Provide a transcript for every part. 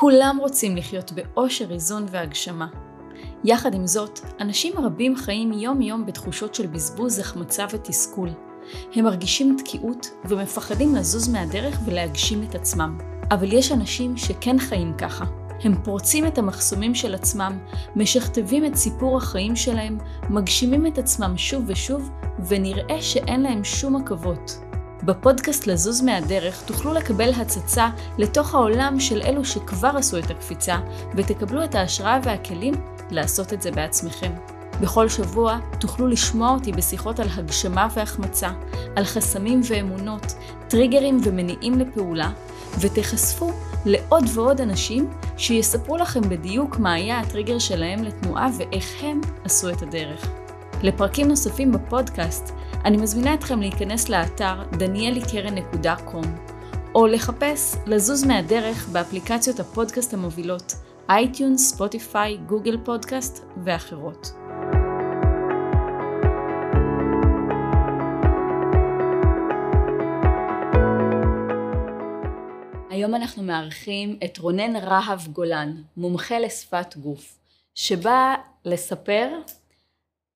כולם רוצים לחיות באושר, איזון והגשמה. יחד עם זאת, אנשים רבים חיים יום-יום בתחושות של בזבוז, החמצה ותסכול. הם מרגישים תקיעות ומפחדים לזוז מהדרך ולהגשים את עצמם. אבל יש אנשים שכן חיים ככה. הם פורצים את המחסומים של עצמם, משכתבים את סיפור החיים שלהם, מגשימים את עצמם שוב ושוב, ונראה שאין להם שום עכבות. בפודקאסט לזוז מהדרך תוכלו לקבל הצצה לתוך העולם של אלו שכבר עשו את הקפיצה, ותקבלו את ההשראה והכלים לעשות את זה בעצמכם. בכל שבוע תוכלו לשמוע אותי בשיחות על הגשמה והחמצה, על חסמים ואמונות, טריגרים ומניעים לפעולה, ותיחשפו לעוד ועוד אנשים שיספרו לכם בדיוק מה היה הטריגר שלהם לתנועה ואיך הם עשו את הדרך. לפרקים נוספים בפודקאסט, אני מזמינה אתכם להיכנס לאתר danielikeren.com או לחפש לזוז מהדרך באפליקציות הפודקאסט המובילות iTunes, Spotify, Google Podcast ואחרות. היום אנחנו מארחים את רונן רהב גולן, מומחה לשפת גוף, שבא לספר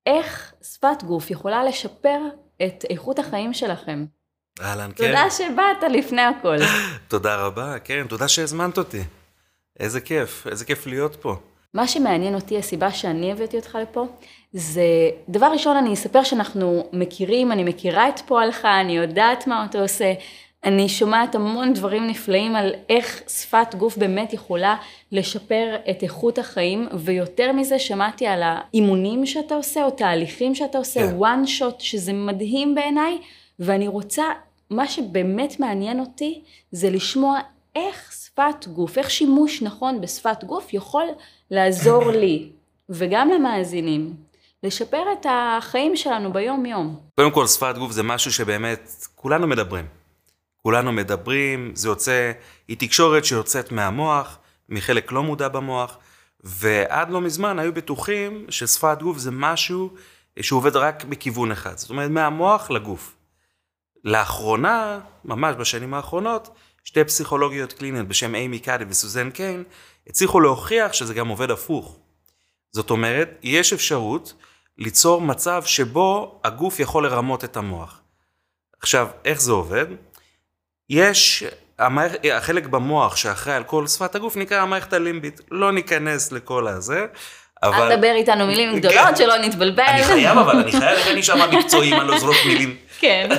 איך שפת גוף יכולה לשפר את איכות החיים שלכם. אהלן, כן. תודה שבאת לפני הכל. תודה רבה, כן, תודה שהזמנת אותי. איזה כיף, איזה כיף להיות פה. מה שמעניין אותי, הסיבה שאני הבאתי אותך לפה, זה, דבר ראשון, אני אספר שאנחנו מכירים, אני מכירה את פועלך, אני יודעת מה אתה עושה, אני שומעת המון דברים נפלאים על איך שפת גוף באמת יכולה לשפר את איכות החיים, ויותר מזה שמעתי על האימונים שאתה עושה, או תהליכים שאתה עושה, yeah. כן. one shot, שזה מדהים בעיניי, ואני רוצה, מה שבאמת מעניין אותי, זה לשמוע איך שפת גוף, איך שימוש נכון בשפת גוף יכול לעזור לי, וגם למאזינים, לשפר את החיים שלנו ביום יום. קודם כל, שפת גוף זה משהו שבאמת כולנו מדברים. כולנו מדברים, זה יוצא, היא תקשורת שיוצאת מהמוח, מחלק לא מודע במוח, ועד לא מזמן היו בטוחים ששפת גוף זה משהו שעובד רק בכיוון אחד, זאת אומרת מהמוח לגוף. לאחרונה, ממש בשנים האחרונות, שתי פסיכולוגיות קליניות בשם אימי קאדי וסוזן קיין, הצליחו להוכיח שזה גם עובד הפוך. זאת אומרת, יש אפשרות ליצור מצב שבו הגוף יכול לרמות את המוח. עכשיו, איך זה עובד? יש. החלק במוח שאחראי על כל שפת הגוף נקרא המערכת הלימבית. לא ניכנס לכל הזה, אבל... אל תדבר איתנו מילים כן. גדולות, כן. שלא נתבלבל. אני חייב, אבל אני חייב, אני שם מקצועי, אני לא זרוק מילים. כן.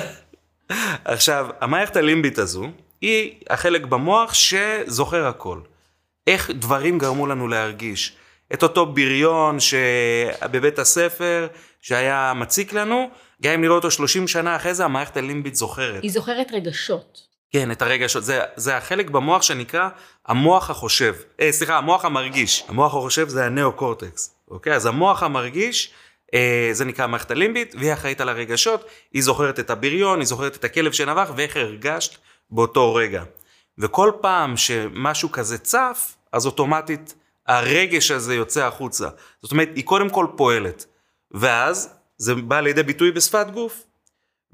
עכשיו, המערכת הלימבית הזו, היא החלק במוח שזוכר הכל. איך דברים גרמו לנו להרגיש. את אותו בריון שבבית הספר, שהיה מציק לנו, גם אם נראה אותו 30 שנה אחרי זה, המערכת הלימבית זוכרת. היא זוכרת רגשות. כן, את הרגשות. זה, זה החלק במוח שנקרא המוח החושב. אה, סליחה, המוח המרגיש. המוח החושב זה הנאו-קורטקס, אוקיי? אז המוח המרגיש, אה, זה נקרא המערכת הלימבית, והיא אחראית על הרגשות. היא זוכרת את הבריון, היא זוכרת את הכלב שנבח, ואיך הרגשת באותו רגע. וכל פעם שמשהו כזה צף, אז אוטומטית הרגש הזה יוצא החוצה. זאת אומרת, היא קודם כל פועלת. ואז זה בא לידי ביטוי בשפת גוף.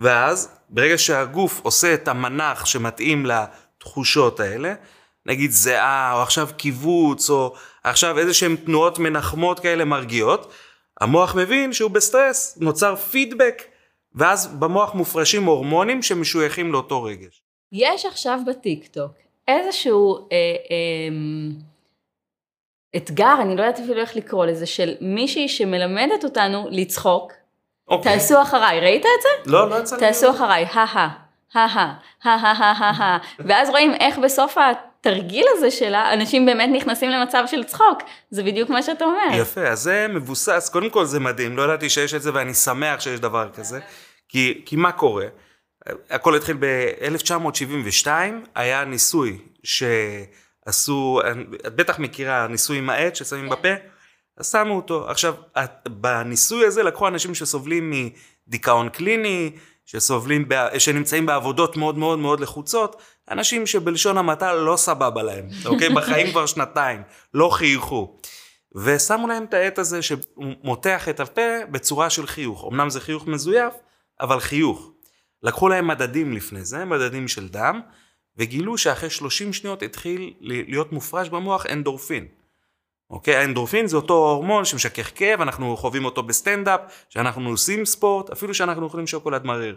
ואז ברגע שהגוף עושה את המנח שמתאים לתחושות האלה, נגיד זיעה, או עכשיו כיווץ, או עכשיו איזה שהן תנועות מנחמות כאלה מרגיעות, המוח מבין שהוא בסטרס, נוצר פידבק, ואז במוח מופרשים הורמונים שמשויכים לאותו רגש. יש עכשיו בטיקטוק איזשהו אה, אה, אתגר, אני לא יודעת אפילו איך לקרוא לזה, של מישהי שמלמדת אותנו לצחוק, אוקיי. תעשו אחריי, ראית את זה? לא, לא יצא לי. תעשו אחריי, הא הא, הא הא, הא הא הא ואז רואים איך בסוף התרגיל הזה שלה, אנשים באמת נכנסים למצב של צחוק, זה בדיוק מה שאתה אומר. יפה, אז זה מבוסס, קודם כל זה מדהים, לא ידעתי שיש את זה ואני שמח שיש דבר כזה, כי, כי מה קורה? הכל התחיל ב-1972, היה ניסוי שעשו, את בטח מכירה ניסוי עם העט ששמים בפה? אז שמו אותו. עכשיו, בניסוי הזה לקחו אנשים שסובלים מדיכאון קליני, שסובלים, שנמצאים בעבודות מאוד מאוד מאוד לחוצות, אנשים שבלשון המעטה לא סבבה להם, אוקיי? בחיים כבר שנתיים, לא חייכו. ושמו להם את העט הזה שמותח את הפה בצורה של חיוך. אמנם זה חיוך מזויף, אבל חיוך. לקחו להם מדדים לפני זה, מדדים של דם, וגילו שאחרי 30 שניות התחיל להיות מופרש במוח אנדורפין. אוקיי? האנדורפין זה אותו הורמון שמשכך כאב, אנחנו חווים אותו בסטנדאפ, שאנחנו עושים ספורט, אפילו שאנחנו אוכלים שוקולד מריר.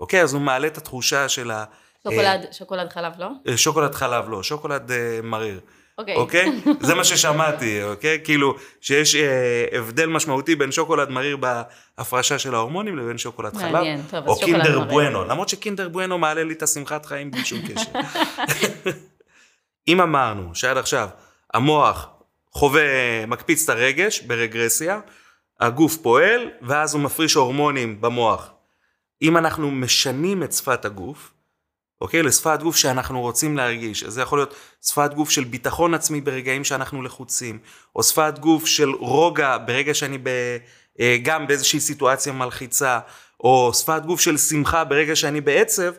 אוקיי? אז הוא מעלה את התחושה של ה... שוקולד, אה, שוקולד חלב לא? אה, שוקולד חלב לא, שוקולד אה, מריר. אוקיי. אוקיי? זה מה ששמעתי, אוקיי? כאילו, שיש אה, הבדל משמעותי בין שוקולד מריר בהפרשה של ההורמונים לבין שוקולד חלב. מעניין, טוב, אז או שוקולד קינדר מריר. בואנו, למרות שקינדר בואנו מעלה לי את השמחת חיים בלי שום קשר. אם אמרנו שעד עכשיו המוח חווה, מקפיץ את הרגש ברגרסיה, הגוף פועל, ואז הוא מפריש הורמונים במוח. אם אנחנו משנים את שפת הגוף, אוקיי? לשפת גוף שאנחנו רוצים להרגיש. אז זה יכול להיות שפת גוף של ביטחון עצמי ברגעים שאנחנו לחוצים, או שפת גוף של רוגע ברגע שאני ב, אה, גם באיזושהי סיטואציה מלחיצה, או שפת גוף של שמחה ברגע שאני בעצב,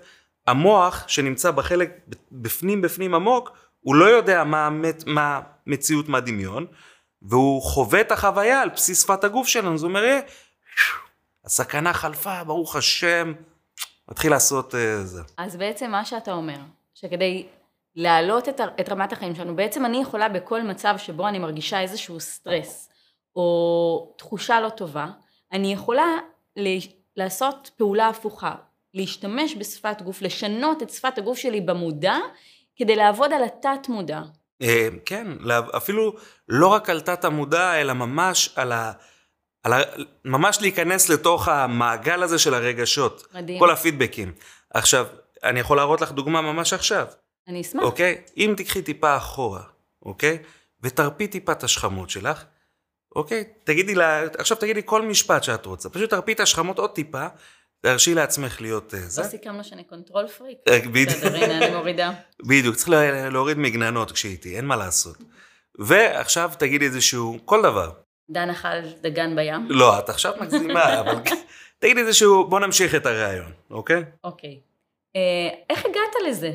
המוח שנמצא בחלק בפנים בפנים עמוק, הוא לא יודע מה, המת, מה מה דמיון, והוא חווה את החוויה על בסיס שפת הגוף שלנו, אז הוא אומר, "אה, הסכנה חלפה, ברוך השם, מתחיל לעשות אה, זה. אז בעצם מה שאתה אומר, שכדי להעלות את, את רמת החיים שלנו, בעצם אני יכולה בכל מצב שבו אני מרגישה איזשהו סטרס, או תחושה לא טובה, אני יכולה לעשות פעולה הפוכה, להשתמש בשפת גוף, לשנות את שפת הגוף שלי במודע, כדי לעבוד על התת מודע. אה, כן, אפילו לא רק על תת המודע, אלא ממש על ה... על ה... ממש להיכנס לתוך המעגל הזה של הרגשות. מדהים. כל הפידבקים. עכשיו, אני יכול להראות לך דוגמה ממש עכשיו, אני אשמח. אוקיי? אם תקחי טיפה אחורה, אוקיי? ותרפי טיפה את השכמות שלך, אוקיי? תגידי לה, עכשיו תגידי כל משפט שאת רוצה. פשוט תרפי את השכמות עוד טיפה, תרשי לעצמך להיות אה, זה. לא סיכמנו שאני control freak. אה, בדיוק. בסדר, הנה אני מורידה. בדיוק, צריך לה- להוריד מגננות כשהייתי, אין מה לעשות. ועכשיו תגידי איזשהו, כל דבר. דן אכל דגן בים. לא, את עכשיו מגזימה, אבל תגידי איזשהו, בוא נמשיך את הרעיון, אוקיי? אוקיי. אה, איך הגעת לזה?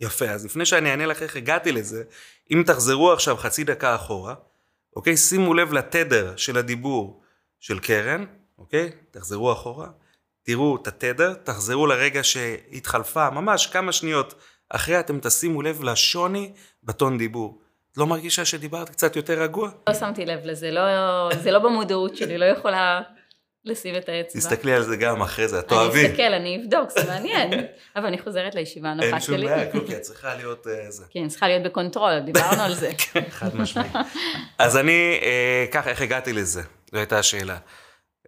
יפה, אז לפני שאני אענה לך איך הגעתי לזה, אם תחזרו עכשיו חצי דקה אחורה, אוקיי? שימו לב לתדר של הדיבור של קרן, אוקיי? תחזרו אחורה, תראו את התדר, תחזרו לרגע שהתחלפה, ממש כמה שניות אחרי אתם תשימו לב לשוני בטון דיבור. את לא מרגישה שדיברת קצת יותר רגוע? לא שמתי לב לזה, לא, זה לא במודעות שלי, לא יכולה לשים את האצבע. תסתכלי על זה גם אחרי זה, את אני תאהבי. אסתכל, אני אבדוק, זה מעניין. אבל אני חוזרת לישיבה הנוחה אין שום שלי. בעיה, קוקי, את צריכה להיות אה, זה. כן, צריכה להיות ב control, דיברנו על זה. חד משמעית. אז אני, אה, ככה, איך הגעתי לזה? זו הייתה השאלה.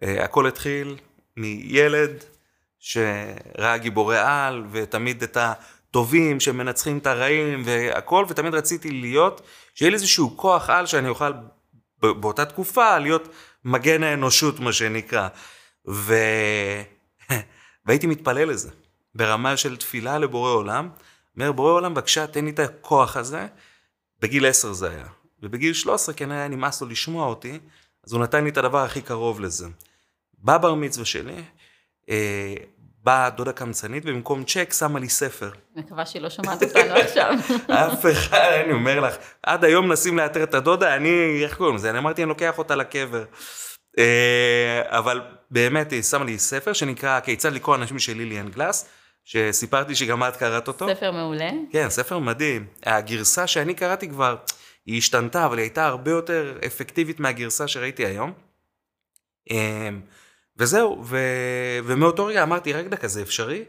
אה, הכל התחיל מילד שראה גיבורי על, ותמיד את הטובים שמנצחים את הרעים והכל, ותמיד רציתי להיות, שיהיה לי איזשהו כוח על שאני אוכל באותה תקופה להיות מגן האנושות, מה שנקרא. ו... והייתי מתפלל לזה, ברמה של תפילה לבורא עולם. אומר, בורא עולם, בבקשה, תן לי את הכוח הזה. בגיל 10 זה היה. ובגיל 13 כן היה נמאס לו לשמוע אותי, אז הוא נתן לי את הדבר הכי קרוב לזה. בבר מצווה שלי, אה, באה דודה קמצנית, ובמקום צ'ק שמה לי ספר. מקווה שהיא לא שומעת אותנו עכשיו. אף אחד, אני אומר לך, עד היום מנסים לאתר את הדודה, אני, איך קוראים לזה? אני אמרתי, אני לוקח אותה לקבר. אה, אבל באמת, היא שמה לי ספר שנקרא כיצד לקרוא אנשים של ליליאן גלאס, שסיפרתי שגם את קראת אותו. ספר מעולה. כן, ספר מדהים. הגרסה שאני קראתי כבר, היא השתנתה, אבל היא הייתה הרבה יותר אפקטיבית מהגרסה שראיתי היום. וזהו, ו... ומאותו רגע אמרתי, רק דקה, זה אפשרי?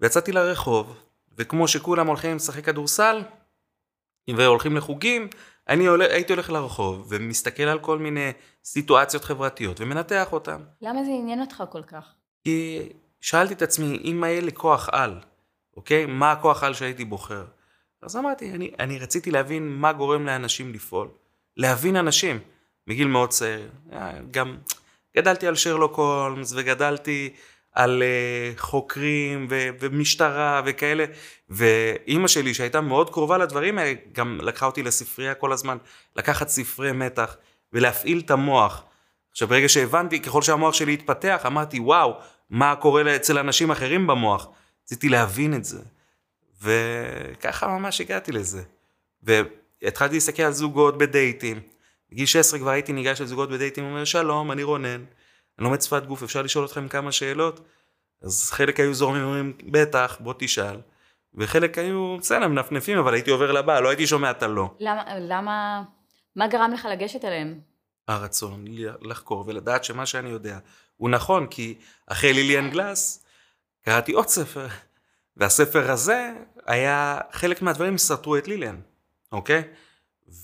ויצאתי לרחוב, וכמו שכולם הולכים לשחק כדורסל, והולכים לחוגים, אני הולך, הייתי הולך לרחוב, ומסתכל על כל מיני סיטואציות חברתיות, ומנתח אותן. למה זה עניין אותך כל כך? כי שאלתי את עצמי, אם היה לי כוח על, אוקיי? מה הכוח על שהייתי בוחר? אז אמרתי, אני, אני רציתי להבין מה גורם לאנשים לפעול. להבין אנשים, מגיל מאוד צעיר. אה, גם גדלתי על שרלוק הולמס, וגדלתי על uh, חוקרים ו- ומשטרה וכאלה, ואימא שלי, שהייתה מאוד קרובה לדברים האלה, גם לקחה אותי לספרייה כל הזמן, לקחת ספרי מתח ולהפעיל את המוח. עכשיו, ברגע שהבנתי, ככל שהמוח שלי התפתח, אמרתי, וואו, מה קורה אצל אנשים אחרים במוח? רציתי להבין את זה. וככה ממש הגעתי לזה. והתחלתי להסתכל על זוגות בדייטים. בגיל 16 כבר הייתי ניגש לזוגות בדייטים, אומר, שלום, אני רונן, אני לומד שפת גוף, אפשר לשאול אתכם כמה שאלות? אז חלק היו זורמים, אומרים, בטח, בוא תשאל. וחלק היו, בסדר, מנפנפים, אבל הייתי עובר לבא, לא הייתי שומע את הלא. למה, למה, מה גרם לך לגשת אליהם? הרצון לחקור ולדעת שמה שאני יודע הוא נכון, כי אחרי ליליאן גלאס קראתי עוד ספר, והספר הזה היה, חלק מהדברים סתרו את ליליאן, אוקיי?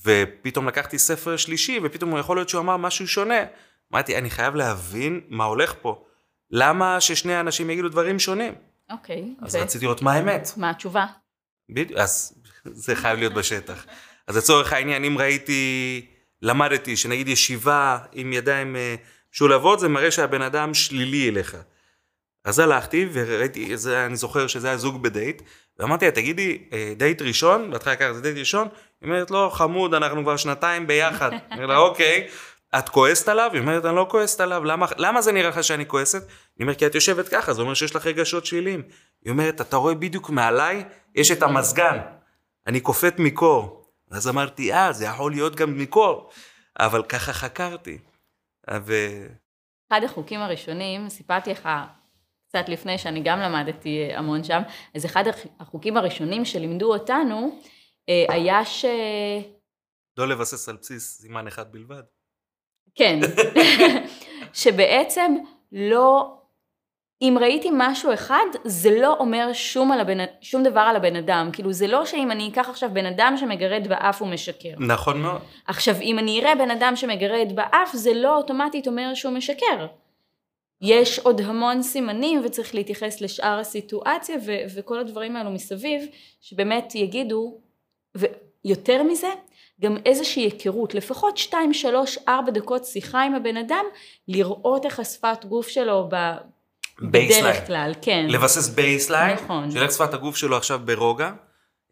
ופתאום לקחתי ספר שלישי, ופתאום יכול להיות שהוא אמר משהו שונה. אמרתי, אני חייב להבין מה הולך פה. למה ששני אנשים יגידו דברים שונים? אוקיי. אז ו... רציתי לראות מה האמת. מה התשובה? בדיוק, אז זה חייב להיות בשטח. אז לצורך העניין, אם ראיתי, למדתי שנגיד ישיבה עם ידיים אה, משולבות, זה מראה שהבן אדם שלילי אליך. אז הלכתי וראיתי, זה, אני זוכר שזה היה זוג בדייט, ואמרתי לה, תגידי, אה, דייט ראשון? בהתחלה לקחת זה דייט ראשון? היא אומרת, לא, חמוד, אנחנו כבר שנתיים ביחד. אני אומר לה, אוקיי, את כועסת עליו? היא אומרת, אני לא כועסת עליו, למה, למה זה נראה לך שאני כועסת? אני אומר, כי את יושבת ככה, זה אומר שיש לך רגשות שליליים. היא אומרת, אתה רואה בדיוק מעליי, יש את המזגן, אני קופאת מקור. אז אמרתי, אה, זה יכול להיות גם מקור, אבל ככה חקרתי. ו... אחד החוקים הראשונים, סיפרתי לך קצת לפני שאני גם למדתי המון שם, אז אחד החוקים הראשונים שלימדו אותנו אה, היה ש... לא לבסס על בסיס זימן אחד בלבד. כן, שבעצם לא, אם ראיתי משהו אחד, זה לא אומר שום, על הבן, שום דבר על הבן אדם. כאילו, זה לא שאם אני אקח עכשיו בן אדם שמגרד באף הוא משקר. נכון מאוד. עכשיו, אם אני אראה בן אדם שמגרד באף, זה לא אוטומטית אומר שהוא משקר. יש עוד המון סימנים וצריך להתייחס לשאר הסיטואציה ו- וכל הדברים האלו מסביב, שבאמת יגידו, ויותר מזה, גם איזושהי היכרות, לפחות 2, 3, 4 דקות שיחה עם הבן אדם, לראות איך השפת גוף שלו ב... בדרך כלל, כן. לבסס baseline, נכון. של איך שפת הגוף שלו עכשיו ברוגע,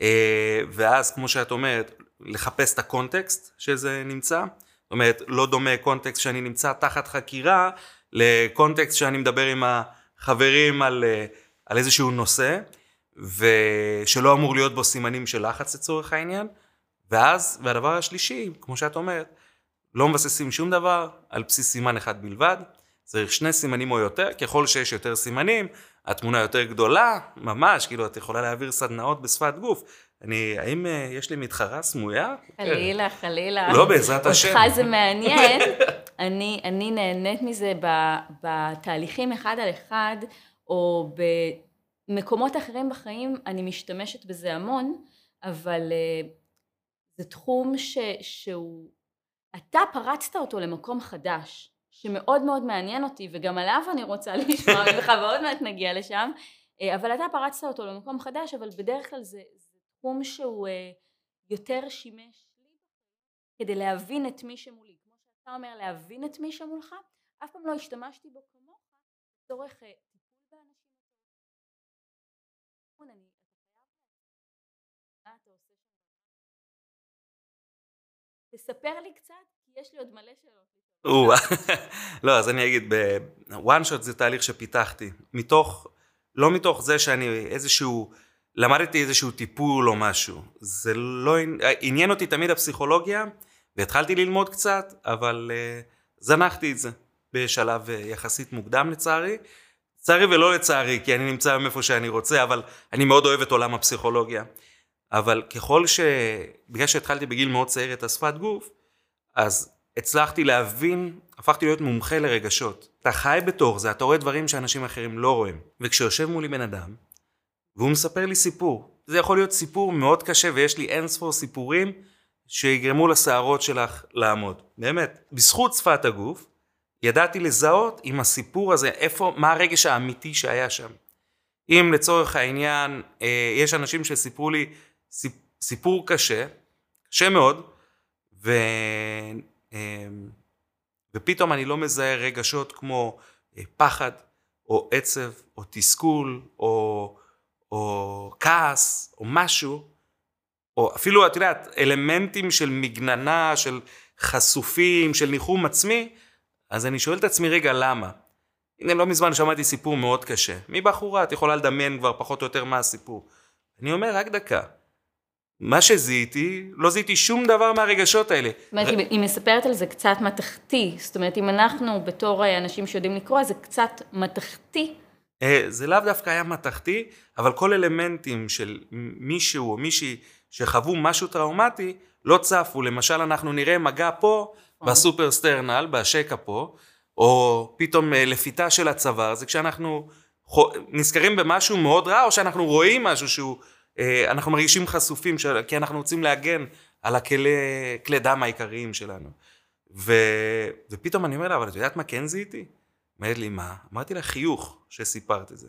אה, ואז כמו שאת אומרת, לחפש את הקונטקסט שזה נמצא, זאת אומרת, לא דומה קונטקסט שאני נמצא תחת חקירה, לקונטקסט שאני מדבר עם החברים על, אה, על איזשהו נושא, ושלא אמור להיות בו סימנים של לחץ לצורך העניין. ואז, והדבר השלישי, כמו שאת אומרת, לא מבססים שום דבר על בסיס סימן אחד בלבד, צריך שני סימנים או יותר, ככל שיש יותר סימנים, התמונה יותר גדולה, ממש, כאילו את יכולה להעביר סדנאות בשפת גוף. אני, האם uh, יש לי מתחרה סמויה? חלילה, חלילה. לא, בעזרת השם. אותך זה מעניין. אני, אני נהנית מזה בתהליכים אחד על אחד, או במקומות אחרים בחיים, אני משתמשת בזה המון, אבל uh, זה תחום ש, שהוא, אתה פרצת אותו למקום חדש, שמאוד מאוד מעניין אותי, וגם עליו אני רוצה לשמוע ממך, ועוד מעט נגיע לשם, אה, אבל אתה פרצת אותו למקום חדש, אבל בדרך כלל זה, זה תחום שהוא אה, יותר שימש כדי להבין את מי שמולי. שאתה אומר, להבין את מי שמולך, אף פעם לא השתמשתי בו כמוך, לצורך אה, טיפול באנשים. אתה תספר לי קצת, כי יש לי עוד מלא שאלות. לא, אז אני אגיד, בוואן שוט זה תהליך שפיתחתי, מתוך, לא מתוך זה שאני איזשהו, למדתי איזשהו טיפול או משהו, זה לא, עניין אותי תמיד הפסיכולוגיה, והתחלתי ללמוד קצת, אבל uh, זנחתי את זה בשלב uh, יחסית מוקדם לצערי. לצערי ולא לצערי, כי אני נמצא איפה שאני רוצה, אבל אני מאוד אוהב את עולם הפסיכולוגיה. אבל ככל ש... בגלל שהתחלתי בגיל מאוד צעיר את השפת גוף, אז הצלחתי להבין, הפכתי להיות מומחה לרגשות. אתה חי בתוך זה, אתה רואה דברים שאנשים אחרים לא רואים. וכשיושב מולי בן אדם, והוא מספר לי סיפור, זה יכול להיות סיפור מאוד קשה, ויש לי אין ספור סיפורים שיגרמו לשערות שלך לעמוד. באמת. בזכות שפת הגוף, ידעתי לזהות עם הסיפור הזה, איפה, מה הרגש האמיתי שהיה שם. אם לצורך העניין, אה, יש אנשים שסיפרו לי סיפור קשה, קשה מאוד, ו... אמ, ופתאום אני לא מזהה רגשות כמו אה, פחד, או עצב, או תסכול, או, או כעס, או משהו, או אפילו, את יודעת, אלמנטים של מגננה, של חשופים, של ניחום עצמי, אז אני שואל את עצמי, רגע, למה? הנה, לא מזמן שמעתי סיפור מאוד קשה. מבחורה, את יכולה לדמיין כבר פחות או יותר מה הסיפור. אני אומר, רק דקה. מה שזיהיתי, לא זיהיתי שום דבר מהרגשות האלה. זאת אומרת, ר... היא מספרת על זה קצת מתכתי, זאת אומרת, אם אנחנו בתור אנשים שיודעים לקרוא, זה קצת מתכתי אה, זה לאו דווקא היה מתכתי, אבל כל אלמנטים של מישהו או מישהי שחוו משהו טראומטי, לא צפו. למשל, אנחנו נראה מגע פה, נכון. בסופר סטרנל, בשקע פה, או פתאום אה, לפיתה של הצוואר, זה כשאנחנו נזכרים במשהו מאוד רע, או שאנחנו רואים משהו שהוא, אה, אנחנו מרגישים חשופים, כי אנחנו רוצים להגן על הכלי דם העיקריים שלנו. ו, ופתאום אני אומר לה, אבל את יודעת מה כן זיהיתי? אומרת לי, מה? אמרתי לה, חיוך שסיפרת את זה.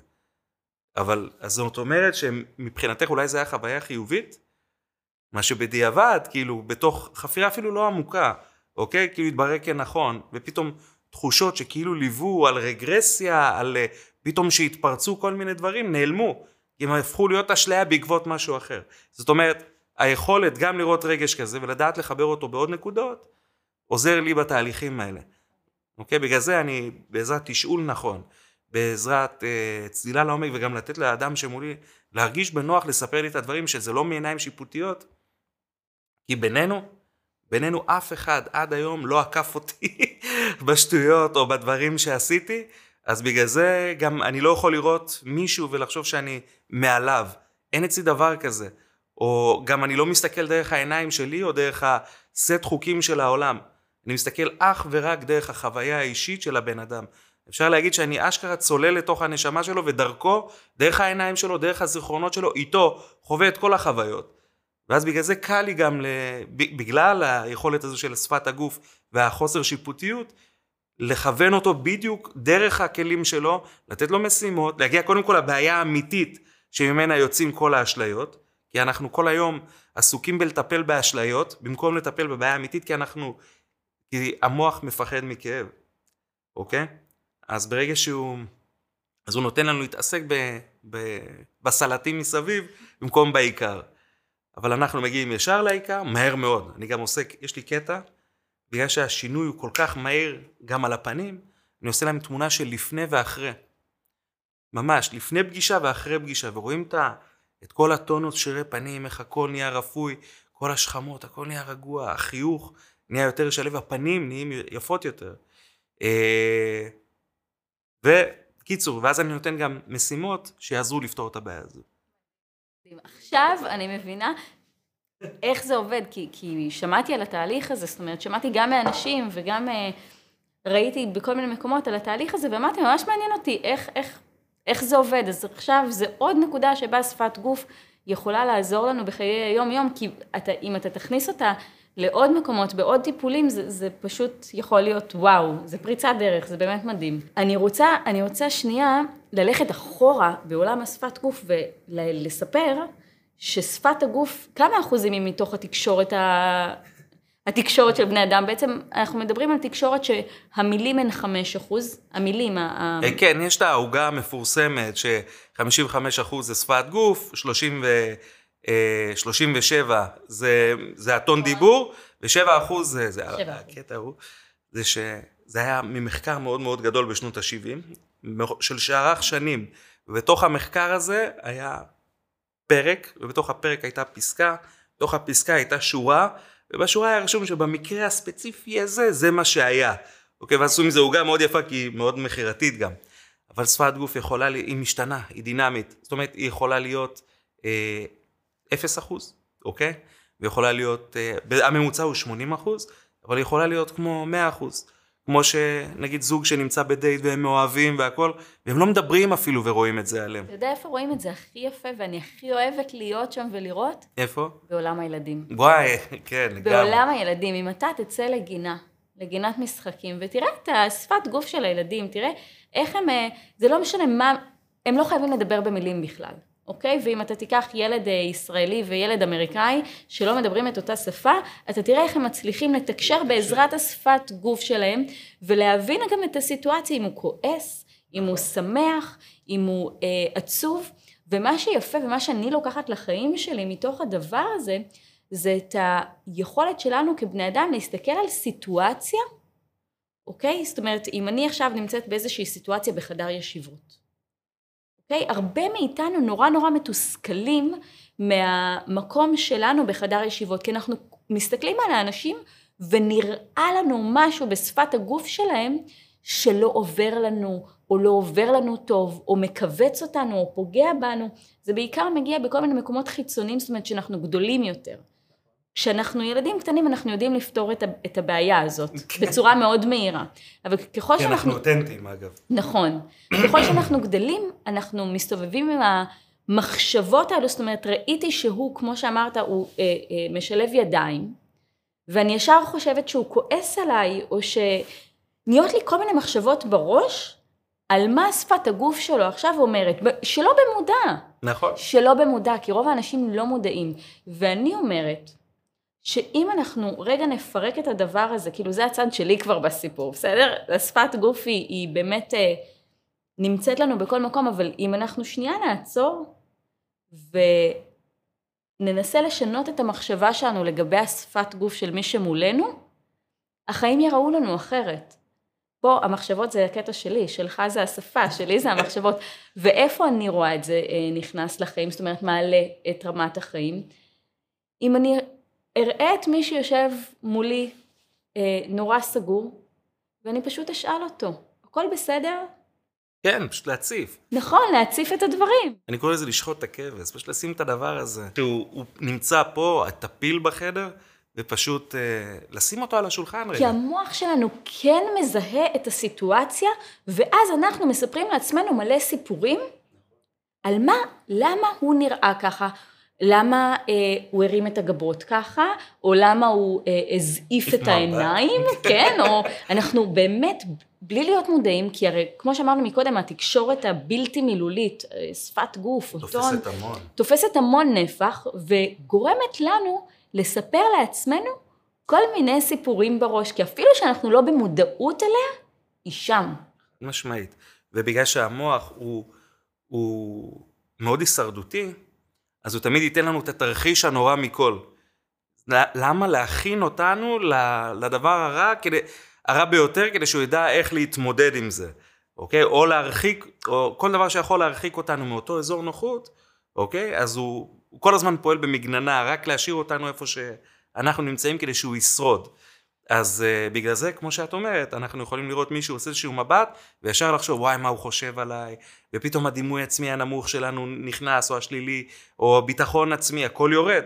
אבל, אז זאת אומרת שמבחינתך אולי זו הייתה חוויה חיובית? מה שבדיעבד, כאילו, בתוך חפירה אפילו לא עמוקה, אוקיי? כאילו התברר כנכון, ופתאום תחושות שכאילו ליוו על רגרסיה, על אה, פתאום שהתפרצו כל מיני דברים, נעלמו. הם הפכו להיות אשליה בעקבות משהו אחר. זאת אומרת, היכולת גם לראות רגש כזה ולדעת לחבר אותו בעוד נקודות, עוזר לי בתהליכים האלה. אוקיי? בגלל זה אני, בעזרת תשאול נכון, בעזרת אה, צלילה לעומק וגם לתת לאדם שמולי להרגיש בנוח לספר לי את הדברים שזה לא מעיניים שיפוטיות, כי בינינו, בינינו אף אחד עד היום לא עקף אותי בשטויות או בדברים שעשיתי, אז בגלל זה גם אני לא יכול לראות מישהו ולחשוב שאני מעליו. אין אצלי דבר כזה. או גם אני לא מסתכל דרך העיניים שלי או דרך הסט חוקים של העולם. אני מסתכל אך ורק דרך החוויה האישית של הבן אדם. אפשר להגיד שאני אשכרה צולל לתוך הנשמה שלו ודרכו, דרך העיניים שלו, דרך הזיכרונות שלו, איתו, חווה את כל החוויות. ואז בגלל זה קל לי גם, בגלל היכולת הזו של שפת הגוף והחוסר שיפוטיות, לכוון אותו בדיוק דרך הכלים שלו, לתת לו משימות, להגיע קודם כל לבעיה האמיתית שממנה יוצאים כל האשליות, כי אנחנו כל היום עסוקים בלטפל באשליות, במקום לטפל בבעיה האמיתית, כי אנחנו, כי המוח מפחד מכאב, אוקיי? אז ברגע שהוא, אז הוא נותן לנו להתעסק ב, ב, בסלטים מסביב, במקום בעיקר. אבל אנחנו מגיעים ישר לעיקר, מהר מאוד. אני גם עושה, יש לי קטע, בגלל שהשינוי הוא כל כך מהיר גם על הפנים, אני עושה להם תמונה של לפני ואחרי. ממש, לפני פגישה ואחרי פגישה, ורואים את, את כל הטונות שירי פנים, איך הכל נהיה רפוי, כל השכמות, הכל נהיה רגוע, החיוך נהיה יותר שלב, הפנים נהיים יפות יותר. אה, וקיצור, ואז אני נותן גם משימות שיעזרו לפתור את הבעיה הזו. עכשיו אני מבינה איך זה עובד, כי, כי שמעתי על התהליך הזה, זאת אומרת, שמעתי גם מאנשים וגם uh, ראיתי בכל מיני מקומות על התהליך הזה, ואמרתי, ממש מעניין אותי איך, איך, איך זה עובד. אז עכשיו זה עוד נקודה שבה שפת גוף יכולה לעזור לנו בחיי היום-יום, כי אתה, אם אתה תכניס אותה לעוד מקומות, בעוד טיפולים, זה, זה פשוט יכול להיות וואו, זה פריצת דרך, זה באמת מדהים. אני רוצה, אני רוצה שנייה ללכת אחורה בעולם השפת גוף ולספר ששפת הגוף, כמה אחוזים היא מתוך התקשורת, ה... התקשורת של בני אדם? בעצם אנחנו מדברים על תקשורת שהמילים הן 5 אחוז, המילים, ה... אה, כן, יש את העוגה המפורסמת ש-55 אחוז זה שפת גוף, 30 ו... 37 אה, זה, זה הטון דיבור, ו-7 אחוז זה, זה הקטע הוא, זה שזה היה ממחקר מאוד מאוד גדול בשנות ה-70, של שערך שנים, ובתוך המחקר הזה היה פרק, ובתוך הפרק הייתה פסקה, בתוך הפסקה הייתה שורה, ובשורה היה רשום שבמקרה הספציפי הזה, זה מה שהיה. אוקיי, ואז עשו מזה עוגה מאוד יפה, כי היא מאוד מכירתית גם. אבל שפת גוף יכולה, היא משתנה, היא דינמית. זאת אומרת, היא יכולה להיות אה, 0 אחוז, אוקיי? ויכולה להיות, אה, הממוצע הוא 80 אחוז, אבל היא יכולה להיות כמו 100 אחוז. כמו שנגיד זוג שנמצא בדייט והם מאוהבים והכל, והם לא מדברים אפילו ורואים את זה עליהם. אתה יודע איפה רואים את זה הכי יפה ואני הכי אוהבת להיות שם ולראות? איפה? בעולם הילדים. וואי, כן, לגמרי. בעולם הילדים, אם אתה תצא לגינה, לגינת משחקים, ותראה את השפת גוף של הילדים, תראה איך הם, אה, זה לא משנה מה, הם לא חייבים לדבר במילים בכלל. אוקיי? ואם אתה תיקח ילד אה, ישראלי וילד אמריקאי שלא מדברים את אותה שפה, אתה תראה איך הם מצליחים לתקשר בעזרת השפת גוף שלהם, ולהבין גם את הסיטואציה, אם הוא כועס, אם הוא שמח, אם הוא אה, עצוב. ומה שיפה ומה שאני לוקחת לחיים שלי מתוך הדבר הזה, זה את היכולת שלנו כבני אדם להסתכל על סיטואציה, אוקיי? זאת אומרת, אם אני עכשיו נמצאת באיזושהי סיטואציה בחדר ישיבות, אוקיי? Okay? הרבה מאיתנו נורא נורא מתוסכלים מהמקום שלנו בחדר ישיבות, כי אנחנו מסתכלים על האנשים ונראה לנו משהו בשפת הגוף שלהם שלא עובר לנו, או לא עובר לנו טוב, או מכווץ אותנו, או פוגע בנו, זה בעיקר מגיע בכל מיני מקומות חיצוניים, זאת אומרת שאנחנו גדולים יותר. כשאנחנו ילדים קטנים אנחנו יודעים לפתור את, את הבעיה הזאת כן. בצורה מאוד מהירה. אבל ככל שאנחנו... אנחנו אותנטיים אגב. נכון. ככל שאנחנו גדלים, אנחנו מסתובבים עם המחשבות האלו, זאת אומרת, ראיתי שהוא, כמו שאמרת, הוא אה, אה, משלב ידיים, ואני ישר חושבת שהוא כועס עליי, או שנהיות לי כל מיני מחשבות בראש, על מה שפת הגוף שלו עכשיו אומרת, שלא במודע. נכון. שלא במודע, כי רוב האנשים לא מודעים. ואני אומרת, שאם אנחנו רגע נפרק את הדבר הזה, כאילו זה הצד שלי כבר בסיפור, בסדר? השפת גוף היא, היא באמת אה, נמצאת לנו בכל מקום, אבל אם אנחנו שנייה נעצור וננסה לשנות את המחשבה שלנו לגבי השפת גוף של מי שמולנו, החיים יראו לנו אחרת. פה המחשבות זה הקטע שלי, שלך זה השפה, שלי זה המחשבות. ואיפה אני רואה את זה אה, נכנס לחיים, זאת אומרת מעלה את רמת החיים? אם אני אראה את מי שיושב מולי אה, נורא סגור, ואני פשוט אשאל אותו, הכל בסדר? כן, פשוט להציף. נכון, להציף את הדברים. אני קורא לזה לשחוט את הכבש, פשוט לשים את הדבר הזה. שהוא נמצא פה, הטפיל בחדר, ופשוט אה, לשים אותו על השולחן רגע. כי המוח שלנו כן מזהה את הסיטואציה, ואז אנחנו מספרים לעצמנו מלא סיפורים על מה, למה הוא נראה ככה, למה אה, הוא הרים את הגבות ככה, או למה הוא אה, הזעיף את העיניים, כן, או אנחנו באמת, בלי להיות מודעים, כי הרי כמו שאמרנו מקודם, התקשורת הבלתי מילולית, אה, שפת גוף, תופסת אותון, המון. תופסת המון נפח, וגורמת לנו לספר לעצמנו כל מיני סיפורים בראש, כי אפילו שאנחנו לא במודעות אליה, היא שם. משמעית. ובגלל שהמוח הוא, הוא מאוד הישרדותי, אז הוא תמיד ייתן לנו את התרחיש הנורא מכל. למה להכין אותנו לדבר הרע, כדי, הרע ביותר, כדי שהוא ידע איך להתמודד עם זה, אוקיי? או להרחיק, או כל דבר שיכול להרחיק אותנו מאותו אזור נוחות, אוקיי? אז הוא, הוא כל הזמן פועל במגננה, רק להשאיר אותנו איפה שאנחנו נמצאים כדי שהוא ישרוד. אז uh, בגלל זה, כמו שאת אומרת, אנחנו יכולים לראות מישהו עושה איזשהו מבט, וישר לחשוב, וואי, מה הוא חושב עליי, ופתאום הדימוי עצמי הנמוך שלנו נכנס, או השלילי, או ביטחון עצמי, הכל יורד.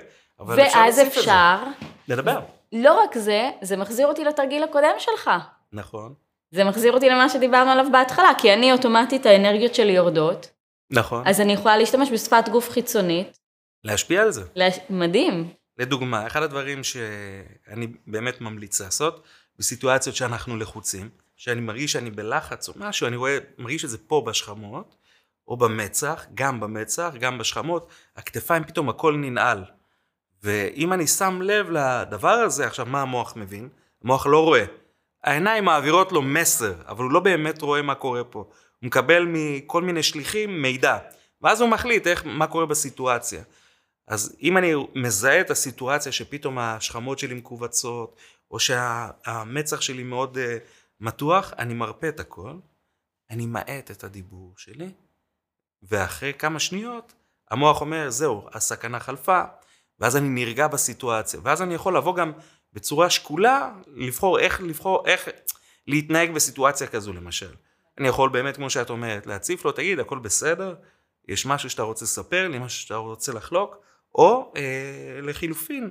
ואז אפשר... אפשר... לדבר. לא רק זה, זה מחזיר אותי לתרגיל הקודם שלך. נכון. זה מחזיר אותי למה שדיברנו עליו בהתחלה, כי אני אוטומטית, האנרגיות שלי יורדות. נכון. אז אני יכולה להשתמש בשפת גוף חיצונית. להשפיע על זה. להש... מדהים. לדוגמה, אחד הדברים שאני באמת ממליץ לעשות, בסיטואציות שאנחנו לחוצים, שאני מרגיש שאני בלחץ או משהו, אני רואה, מרגיש את זה פה בשכמות, או במצח, גם במצח, גם בשכמות, הכתפיים פתאום הכל ננעל. ואם אני שם לב לדבר הזה, עכשיו מה המוח מבין? המוח לא רואה. העיניים מעבירות לו מסר, אבל הוא לא באמת רואה מה קורה פה. הוא מקבל מכל מיני שליחים מידע, ואז הוא מחליט איך, מה קורה בסיטואציה. אז אם אני מזהה את הסיטואציה שפתאום השכמות שלי מכווצות, או שהמצח שלי מאוד uh, מתוח, אני מרפה את הכל, אני מאט את הדיבור שלי, ואחרי כמה שניות המוח אומר, זהו, הסכנה חלפה, ואז אני נרגע בסיטואציה, ואז אני יכול לבוא גם בצורה שקולה, לבחור איך, לבחור איך להתנהג בסיטואציה כזו למשל. אני יכול באמת, כמו שאת אומרת, להציף לו, תגיד, הכל בסדר, יש משהו שאתה רוצה לספר לי, משהו שאתה רוצה לחלוק, או אה, לחילופין,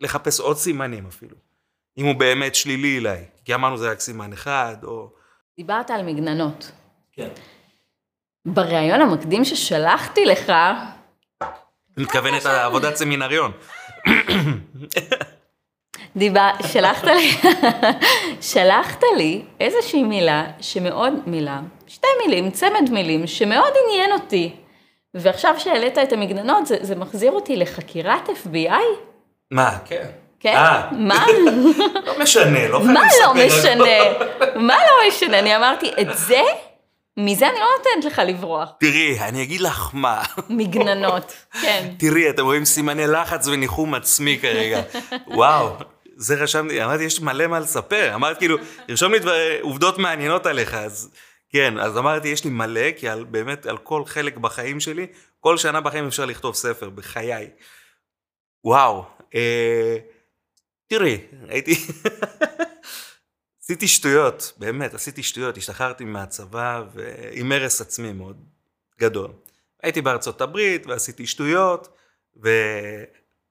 לחפש עוד סימנים אפילו, אם הוא באמת שלילי אליי, כי אמרנו זה רק סימן אחד, או... דיברת על מגננות. כן. בריאיון המקדים ששלחתי לך... מתכוונת על עבודת סמינריון. דיבר, שלחת לי, שלחת לי איזושהי מילה שמאוד, מילה, שתי מילים, צמד מילים, שמאוד עניין אותי. ועכשיו שהעלית את המגננות, זה, זה מחזיר אותי לחקירת FBI? מה, כן. כן? אה. מה? לא משנה, לא חייב לספר. מה לא משנה? מה לא משנה? אני אמרתי, את זה? מזה אני לא נותנת לך לברוח. תראי, אני אגיד לך מה. מגננות, כן. תראי, אתם רואים סימני לחץ וניחום עצמי כרגע. וואו, זה רשמתי, אמרתי, יש מלא מה לספר. אמרת כאילו, תרשום לי עובדות מעניינות עליך, אז... כן, אז אמרתי, יש לי מלא, כי על, באמת על כל חלק בחיים שלי, כל שנה בחיים אפשר לכתוב ספר, בחיי. וואו, אה, תראי, הייתי... עשיתי שטויות, באמת, עשיתי שטויות, השתחררתי מהצבא ועם הרס עצמי מאוד גדול. הייתי בארצות הברית ועשיתי שטויות,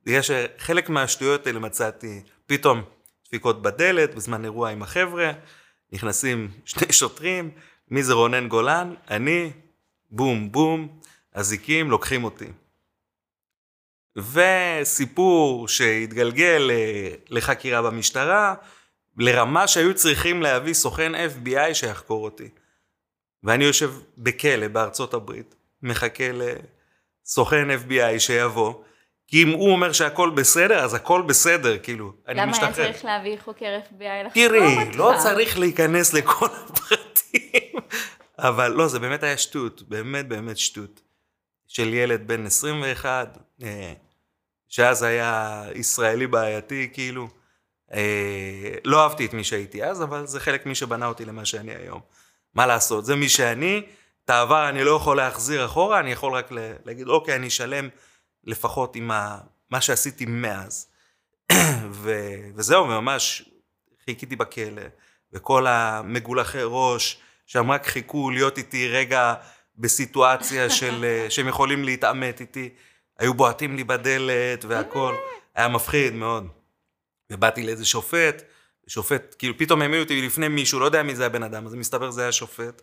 ויש חלק מהשטויות האלה מצאתי פתאום דפיקות בדלת בזמן אירוע עם החבר'ה, נכנסים שני שוטרים, מי זה רונן גולן? אני, בום בום, אזיקים, לוקחים אותי. וסיפור שהתגלגל אה, לחקירה במשטרה, לרמה שהיו צריכים להביא סוכן FBI שיחקור אותי. ואני יושב בכלא בארצות הברית, מחכה לסוכן FBI שיבוא, כי אם הוא אומר שהכל בסדר, אז הכל בסדר, כאילו, אני למה משתחרר. היה צריך להביא חוקר FBI לחקור תראי, אותך? לא צריך להיכנס לכל הפרטים, אבל לא, זה באמת היה שטות, באמת באמת שטות. של ילד בן 21, אה, שאז היה ישראלי בעייתי, כאילו. אה, לא אהבתי את מי שהייתי אז, אבל זה חלק מי שבנה אותי למה שאני היום. מה לעשות, זה מי שאני, את העבר אני לא יכול להחזיר אחורה, אני יכול רק להגיד, אוקיי, אני אשלם לפחות עם ה- מה שעשיתי מאז. ו- וזהו, ממש חיכיתי בכלא, וכל המגולחי ראש, שם רק חיכו להיות איתי רגע בסיטואציה של, אה, שהם יכולים להתעמת איתי, היו בועטים לי בדלת והכל, היה מפחיד מאוד. ובאתי לאיזה שופט, שופט, כאילו פתאום העמידו אותי לפני מישהו, לא יודע מי זה הבן אדם, אז מסתבר זה היה שופט.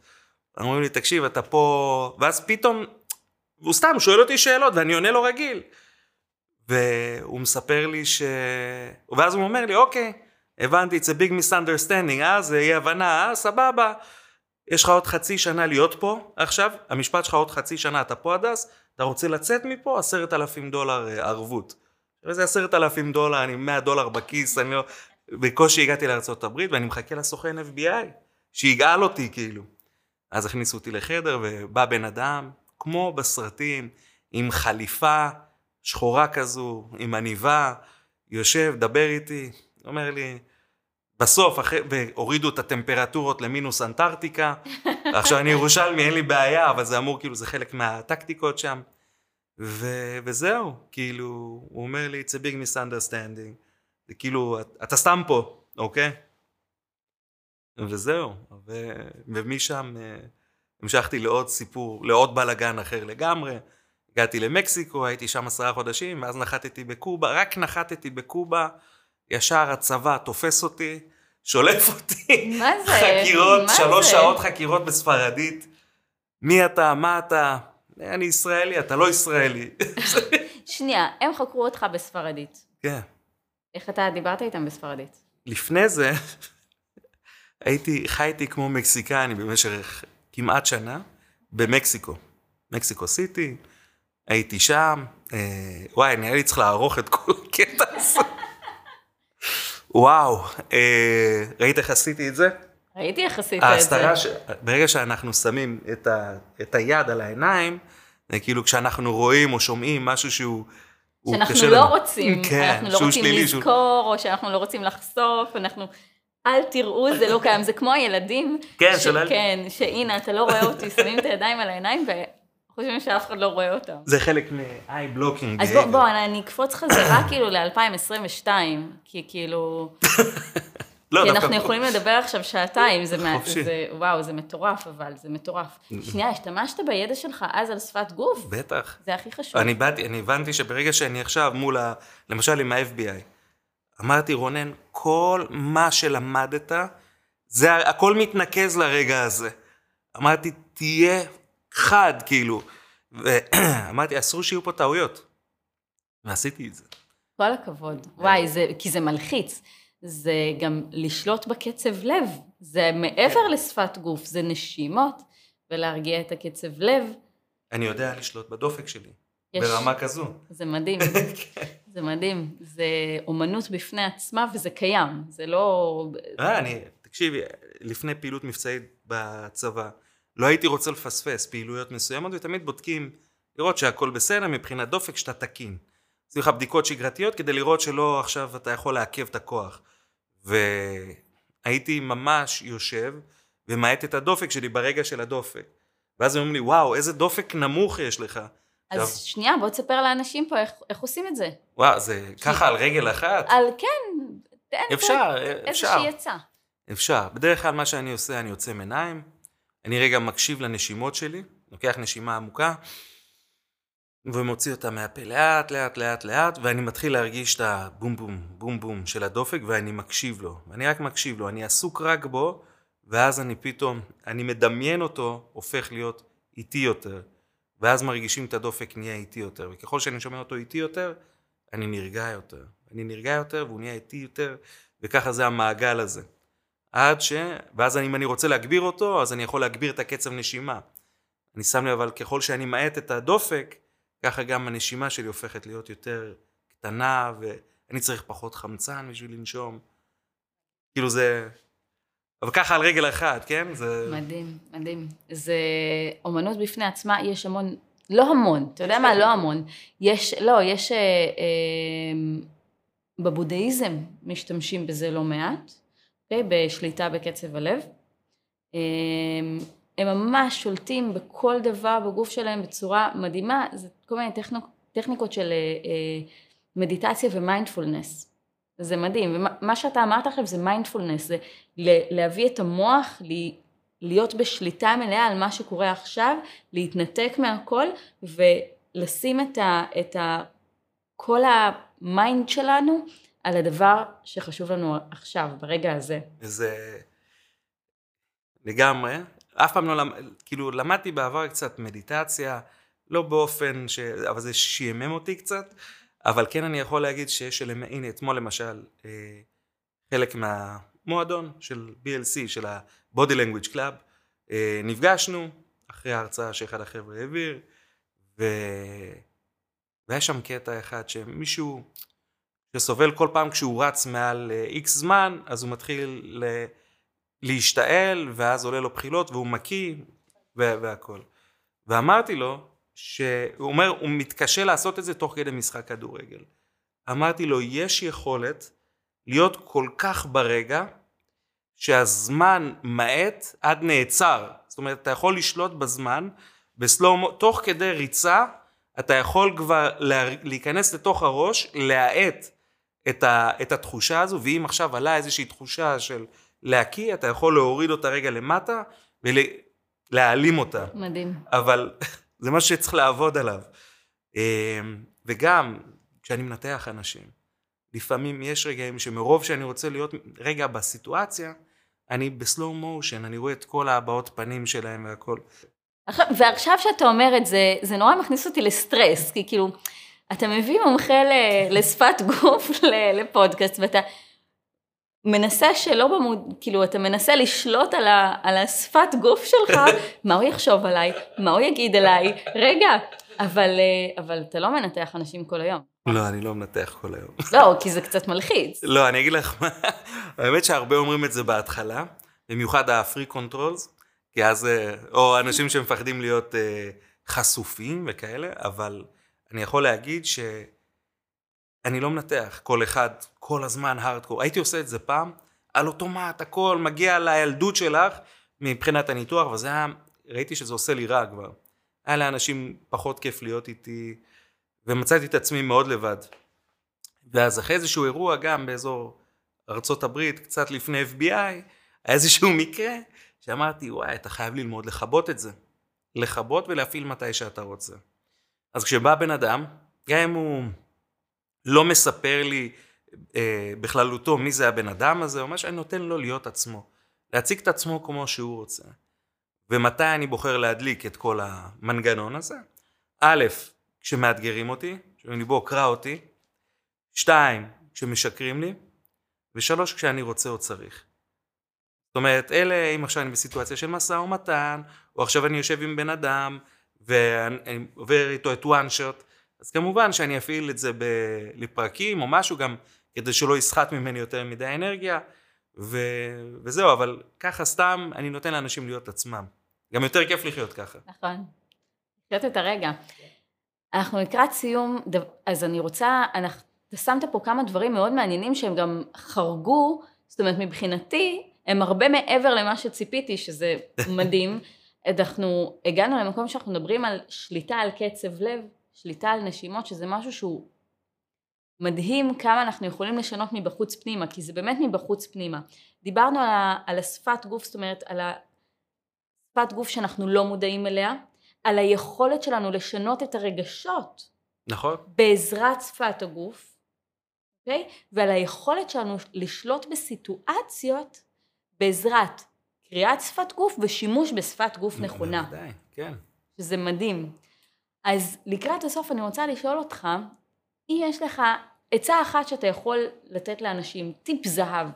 אמרו לי, תקשיב, אתה פה... ואז פתאום, הוא סתם שואל אותי שאלות ואני עונה לו רגיל. והוא מספר לי ש... ואז הוא אומר לי, אוקיי, הבנתי, it's a big misunderstanding, אה, זה אי הבנה, אה, סבבה. יש לך עוד חצי שנה להיות פה עכשיו, המשפט שלך עוד חצי שנה, אתה פה אז, אתה רוצה לצאת מפה, עשרת אלפים דולר אה, ערבות. וזה עשרת אלפים דולר, אני 100 דולר בכיס, אני לא... בקושי הגעתי לארה"ב ואני מחכה לסוכן FBI, שיגאל אותי כאילו. אז הכניסו אותי לחדר ובא בן אדם, כמו בסרטים, עם חליפה שחורה כזו, עם עניבה, יושב, דבר איתי, אומר לי, בסוף, אחרי, והורידו את הטמפרטורות למינוס אנטארקטיקה, עכשיו אני ירושלמי, אין לי בעיה, אבל זה אמור, כאילו, זה חלק מהטקטיקות שם. ו- וזהו, כאילו, הוא אומר לי, it's a big misunderstanding. זה כאילו, אתה סתם פה, אוקיי? וזהו, ו- ומשם אה, המשכתי לעוד סיפור, לעוד בלאגן אחר לגמרי. הגעתי למקסיקו, הייתי שם עשרה חודשים, ואז נחתתי בקובה, רק נחתתי בקובה, ישר הצבא תופס אותי, שולף אותי. מה זה? חקירות, מה שלוש זה? שעות חקירות בספרדית. מי אתה? מה אתה? אני ישראלי, אתה לא ישראלי. שנייה, הם חקרו אותך בספרדית. כן. איך אתה דיברת איתם בספרדית? לפני זה, הייתי, חייתי כמו מקסיקני במשך כמעט שנה במקסיקו. מקסיקו סיטי, הייתי שם, אה, וואי, נראה לי צריך לערוך את כל הקטע הזה. וואו, אה, ראית איך עשיתי את זה? ראיתי איך עשית את זה. ההסתרה, ש... ברגע שאנחנו שמים את, ה... את היד על העיניים, זה כאילו כשאנחנו רואים או שומעים משהו שהוא... הוא שאנחנו לא לנו. רוצים, כן, אנחנו לא שהוא רוצים שלילי, שהוא- לזכור, או שאנחנו לא רוצים לחשוף, אנחנו... אל תראו, זה לא קיים, זה כמו הילדים. כן, ש- של כן, שהנה, אתה לא רואה אותי, שמים את הידיים על העיניים וחושבים שאף אחד לא רואה אותם. זה חלק מ-eye blocking. אז בוא. בוא, אני אקפוץ חזרה כאילו ל-2022, כי כאילו, לא, כי אנחנו יכולים לדבר עכשיו שעתיים, זה, מה-. זה, וואו, זה מטורף, אבל זה מטורף. שנייה, השתמשת בידע שלך אז על שפת גוף? בטח. זה הכי חשוב. אני באתי, אני הבנתי שברגע שאני עכשיו מול ה... למשל עם ה-FBI, אמרתי, רונן, כל מה שלמדת, זה הכל מתנקז לרגע הזה. אמרתי, תהיה חד, כאילו. ואמרתי, אסור שיהיו פה טעויות. ועשיתי את זה. כל הכבוד. וואי, זה, כי זה מלחיץ. זה גם לשלוט בקצב לב. זה מעבר לשפת גוף, זה נשימות, ולהרגיע את הקצב לב. אני יודע לשלוט בדופק שלי, יש- ברמה כזו. זה מדהים. זה מדהים. זה אומנות בפני עצמה, וזה קיים. זה לא... אה, אני, תקשיבי, לפני פעילות מבצעית בצבא, לא הייתי רוצה לפספס פעילויות מסוימות, ותמיד בודקים, לראות שהכל בסדר מבחינת דופק, שאתה תקין. עושים לך בדיקות שגרתיות כדי לראות שלא עכשיו אתה יכול לעכב את הכוח. והייתי ממש יושב ומאט את הדופק שלי ברגע של הדופק. ואז הם אומרים לי, וואו, איזה דופק נמוך יש לך. אז עכשיו, שנייה, בוא תספר לאנשים פה איך, איך עושים את זה. וואו, זה ככה על רגל אחת? על כן, תן אפשר, אפשר. איזושהי עצה. אפשר. בדרך כלל מה שאני עושה, אני עוצם עיניים, אני רגע מקשיב לנשימות שלי, לוקח נשימה עמוקה, ומוציא אותה מהפה לאט, לאט, לאט, לאט, ואני מתחיל להרגיש את הבום בום, בום בום של הדופק, ואני מקשיב לו. אני רק מקשיב לו, אני עסוק רק בו, ואז אני פתאום, אני מדמיין אותו, הופך להיות איטי יותר. ואז מרגישים את הדופק נהיה איטי יותר, וככל שאני שומע אותו איטי יותר, אני נרגע יותר. אני נרגע יותר והוא נהיה איטי יותר, וככה זה המעגל הזה. עד ש... ואז אם אני רוצה להגביר אותו, אז אני יכול להגביר את הקצב נשימה. אני שם לב, אבל ככל שאני מאט את הדופק, ככה גם הנשימה שלי הופכת להיות יותר קטנה, ואני צריך פחות חמצן בשביל לנשום. כאילו זה... אבל ככה על רגל אחת, כן? זה... מדהים, מדהים. זה אומנות בפני עצמה, יש המון, לא המון, אתה יודע מה? לא המון. יש, לא, יש... אה, אה, בבודהיזם משתמשים בזה לא מעט, אוקיי? בשליטה בקצב הלב. אה, הם ממש שולטים בכל דבר בגוף שלהם בצורה מדהימה, זה כל מיני טכניק, טכניקות של אה, אה, מדיטציה ומיינדפולנס. זה מדהים, ומה שאתה אמרת עכשיו זה מיינדפולנס, זה להביא את המוח, להיות בשליטה מלאה על מה שקורה עכשיו, להתנתק מהכל ולשים את, ה, את ה, כל ה mind שלנו על הדבר שחשוב לנו עכשיו, ברגע הזה. זה לגמרי. אף פעם לא למד... כאילו למדתי בעבר קצת מדיטציה, לא באופן ש... אבל זה שעמם אותי קצת, אבל כן אני יכול להגיד שיש, של... הנה אתמול למשל, אה, חלק מהמועדון של BLC, של ה-Body Language Club, אה, נפגשנו אחרי ההרצאה שאחד החבר'ה העביר, ו... והיה שם קטע אחד שמישהו שסובל כל פעם כשהוא רץ מעל איקס אה, זמן, אז הוא מתחיל ל... להשתעל, ואז עולה לו בחילות, והוא מקיא, והכל. ואמרתי לו, שהוא אומר, הוא מתקשה לעשות את זה תוך כדי משחק כדורגל. אמרתי לו, יש יכולת להיות כל כך ברגע, שהזמן מאט עד נעצר. זאת אומרת, אתה יכול לשלוט בזמן, בסלומו, תוך כדי ריצה, אתה יכול כבר להיכנס לתוך הראש, להאט את, את התחושה הזו, ואם עכשיו עלה איזושהי תחושה של להקיא, אתה יכול להוריד אותה רגע למטה ולהעלים אותה. מדהים. אבל זה משהו שצריך לעבוד עליו. אמ, וגם, כשאני מנתח אנשים, לפעמים יש רגעים שמרוב שאני רוצה להיות רגע בסיטואציה, אני בסלואו מושן, אני רואה את כל הבעות פנים שלהם והכל. ועכשיו שאתה אומר את זה, זה נורא מכניס אותי לסטרס, כי כאילו, אתה מביא מומחה לשפת גוף לפודקאסט, ואתה מנסה שלא במוד, כאילו אתה מנסה לשלוט על, ה, על השפת גוף שלך, מה הוא יחשוב עליי, מה הוא יגיד עליי, רגע, אבל, אה, אבל אתה לא מנתח אנשים כל היום. לא, אני לא מנתח כל היום. לא, כי זה קצת מלחיץ. לא, אני אגיד לך מה, האמת שהרבה אומרים את זה בהתחלה, במיוחד ה-free controls, כי אז, אה, או אנשים שמפחדים להיות אה, חשופים וכאלה, אבל אני יכול להגיד ש... אני לא מנתח כל אחד כל הזמן הארדקור. הייתי עושה את זה פעם, על אוטומט, הכל מגיע לילדות שלך מבחינת הניתוח, וזה היה, ראיתי שזה עושה לי רע כבר. היה לאנשים פחות כיף להיות איתי, ומצאתי את עצמי מאוד לבד. ואז אחרי איזשהו אירוע גם באזור הברית, קצת לפני FBI, היה איזשהו מקרה שאמרתי, וואי, אתה חייב ללמוד לכבות את זה. לכבות ולהפעיל מתי שאתה רוצה. אז כשבא בן אדם, גם אם הוא לא מספר לי אה, בכללותו מי זה הבן אדם הזה, או מה שאני נותן לו להיות עצמו. להציג את עצמו כמו שהוא רוצה. ומתי אני בוחר להדליק את כל המנגנון הזה? א', כשמאתגרים אותי, כשאני בוא קרא אותי, שתיים, כשמשקרים לי, ושלוש, כשאני רוצה או צריך. זאת אומרת, אלה, אם עכשיו אני בסיטואציה של משא ומתן, או עכשיו אני יושב עם בן אדם, ואני עובר איתו את one shot, אז כמובן שאני אפעיל את זה ב... לפרקים או משהו גם כדי שלא יסחט ממני יותר מדי אנרגיה ו... וזהו, אבל ככה סתם אני נותן לאנשים להיות עצמם. גם יותר כיף לחיות ככה. נכון. לחיות את הרגע. אנחנו לקראת סיום, אז אני רוצה, אנחנו, אתה שמת פה כמה דברים מאוד מעניינים שהם גם חרגו, זאת אומרת מבחינתי הם הרבה מעבר למה שציפיתי, שזה מדהים. אנחנו הגענו למקום שאנחנו מדברים על שליטה על קצב לב, שליטה על נשימות, שזה משהו שהוא מדהים כמה אנחנו יכולים לשנות מבחוץ פנימה, כי זה באמת מבחוץ פנימה. דיברנו על, ה, על השפת גוף, זאת אומרת על השפת גוף שאנחנו לא מודעים אליה, על היכולת שלנו לשנות את הרגשות. נכון. בעזרת שפת הגוף, אוקיי? ועל היכולת שלנו לשלוט בסיטואציות בעזרת קריאת שפת גוף ושימוש בשפת גוף נכונה. בוודאי, כן. שזה מדהים. אז לקראת הסוף אני רוצה לשאול אותך, אם יש לך עצה אחת שאתה יכול לתת לאנשים, טיפ זהב,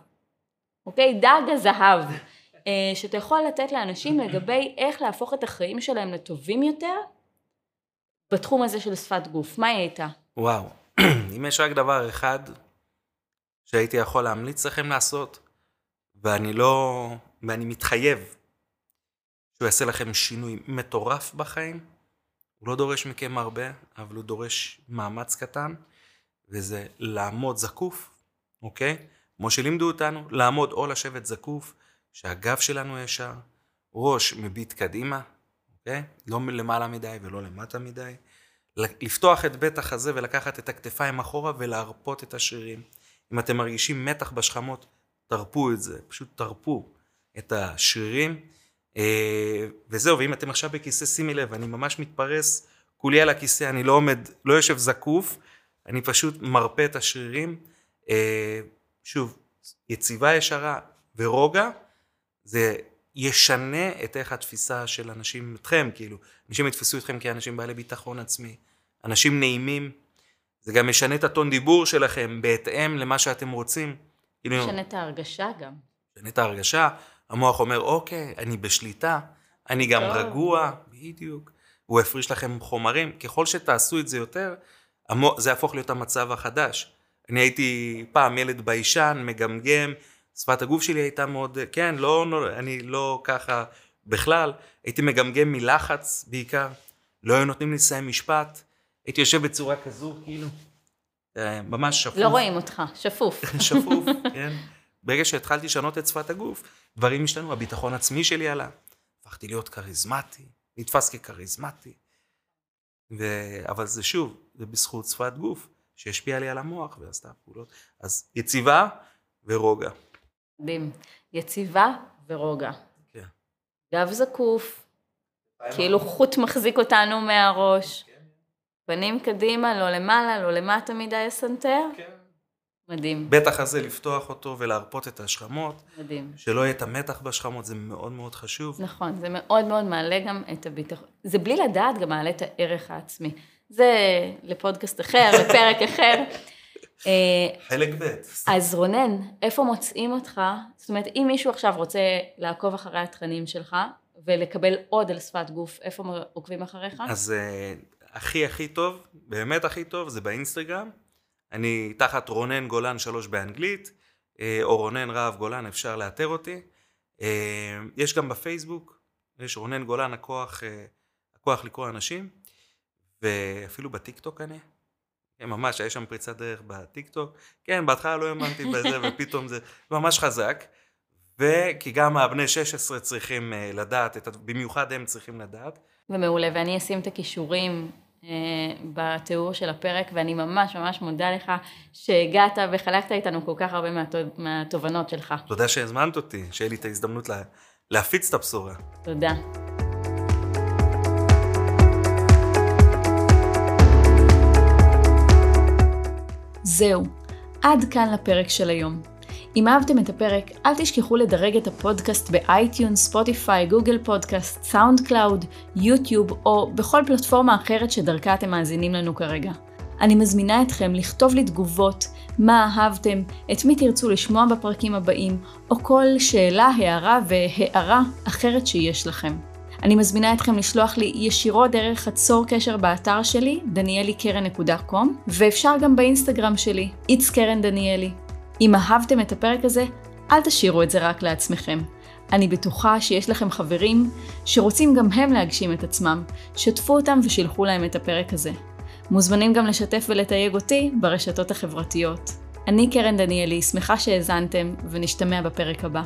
אוקיי? דג הזהב, אה, שאתה יכול לתת לאנשים לגבי איך להפוך את החיים שלהם לטובים יותר בתחום הזה של שפת גוף. מה היא הייתה? וואו, אם יש רק דבר אחד שהייתי יכול להמליץ לכם לעשות, ואני לא, ואני מתחייב שהוא יעשה לכם שינוי מטורף בחיים, הוא לא דורש מכם הרבה, אבל הוא דורש מאמץ קטן, וזה לעמוד זקוף, אוקיי? כמו שלימדו אותנו, לעמוד או לשבת זקוף, שהגב שלנו ישר, ראש מביט קדימה, אוקיי? לא למעלה מדי ולא למטה מדי. לפתוח את בית החזה ולקחת את הכתפיים אחורה ולהרפות את השרירים. אם אתם מרגישים מתח בשכמות, תרפו את זה, פשוט תרפו את השרירים. אה, וזהו, ואם אתם עכשיו בכיסא, שימי לב, אני ממש מתפרס כולי על הכיסא, אני לא עומד, לא יושב זקוף, אני פשוט מרפה את השרירים. אה, שוב, יציבה ישרה ורוגע, זה ישנה את איך התפיסה של אנשים אתכם, כאילו, אנשים יתפסו אתכם כאנשים בעלי ביטחון עצמי, אנשים נעימים, זה גם משנה את הטון דיבור שלכם בהתאם למה שאתם רוצים. כאילו, משנה את ההרגשה גם. משנה את ההרגשה, המוח אומר, אוקיי, אני בשליטה, אני גם טוב. רגוע, בדיוק. הוא יפריש לכם חומרים, ככל שתעשו את זה יותר, זה יהפוך להיות המצב החדש. אני הייתי פעם ילד ביישן, מגמגם, שפת הגוף שלי הייתה מאוד, כן, לא, אני לא ככה בכלל, הייתי מגמגם מלחץ בעיקר, לא היו נותנים לי לסיים משפט, הייתי יושב בצורה כזו, כאילו, אה, ממש שפוף. לא רואים אותך, שפוף. שפוף, כן. ברגע שהתחלתי לשנות את שפת הגוף, דברים השתנו, הביטחון עצמי שלי עלה, הפכתי להיות כריזמטי, נתפס ככריזמטי. ו... אבל זה שוב, זה בזכות שפת גוף, שהשפיעה לי על המוח ועשתה פעולות. אז יציבה ורוגע. מדהים. יציבה ורוגע. כן. גב זקוף, כאילו חוט מחזיק אותנו מהראש. כן. פנים קדימה, לא למעלה, לא למטה מדי הסנטר. כן. מדהים. בטח הזה לפתוח אותו ולהרפות את השכמות. מדהים. שלא יהיה את המתח בשכמות, זה מאוד מאוד חשוב. נכון, זה מאוד מאוד מעלה גם את הביטחון. זה בלי לדעת גם מעלה את הערך העצמי. זה לפודקאסט אחר, לפרק אחר. אה, חלק ב'. אז רונן, איפה מוצאים אותך? זאת אומרת, אם מישהו עכשיו רוצה לעקוב אחרי התכנים שלך ולקבל עוד על שפת גוף, איפה עוקבים אחריך? אז אה, הכי הכי טוב, באמת הכי טוב, זה באינסטגרם. אני תחת רונן גולן שלוש באנגלית, אה, או רונן רהב גולן, אפשר לאתר אותי. יש גם בפייסבוק, יש רונן גולן, הכוח, הכוח לקרוא אנשים, ואפילו בטיקטוק אני. כן, ממש, היה שם פריצת דרך בטיקטוק. כן, בהתחלה לא האמנתי בזה, ופתאום זה ממש חזק. וכי גם הבני 16 צריכים לדעת, במיוחד הם צריכים לדעת. ומעולה, ואני אשים את הכישורים בתיאור של הפרק, ואני ממש ממש מודה לך שהגעת וחלקת איתנו כל כך הרבה מהתובנות שלך. תודה שהזמנת אותי, שיהיה לי את ההזדמנות לה, להפיץ את הבשורה. תודה. זהו, עד כאן לפרק של היום. אם אהבתם את הפרק, אל תשכחו לדרג את הפודקאסט ב iTunes, Spotify, Google Podcast, SoundCloud, YouTube או בכל פלטפורמה אחרת שדרכה אתם מאזינים לנו כרגע. אני מזמינה אתכם לכתוב לי תגובות, מה אהבתם, את מי תרצו לשמוע בפרקים הבאים, או כל שאלה, הערה והערה אחרת שיש לכם. אני מזמינה אתכם לשלוח לי ישירות דרך הצור קשר באתר שלי, danieli.קרן.com, ואפשר גם באינסטגרם שלי, it's קרן דניאלי. אם אהבתם את הפרק הזה, אל תשאירו את זה רק לעצמכם. אני בטוחה שיש לכם חברים שרוצים גם הם להגשים את עצמם, שתפו אותם ושילחו להם את הפרק הזה. מוזמנים גם לשתף ולתייג אותי ברשתות החברתיות. אני קרן דניאלי, שמחה שהאזנתם, ונשתמע בפרק הבא.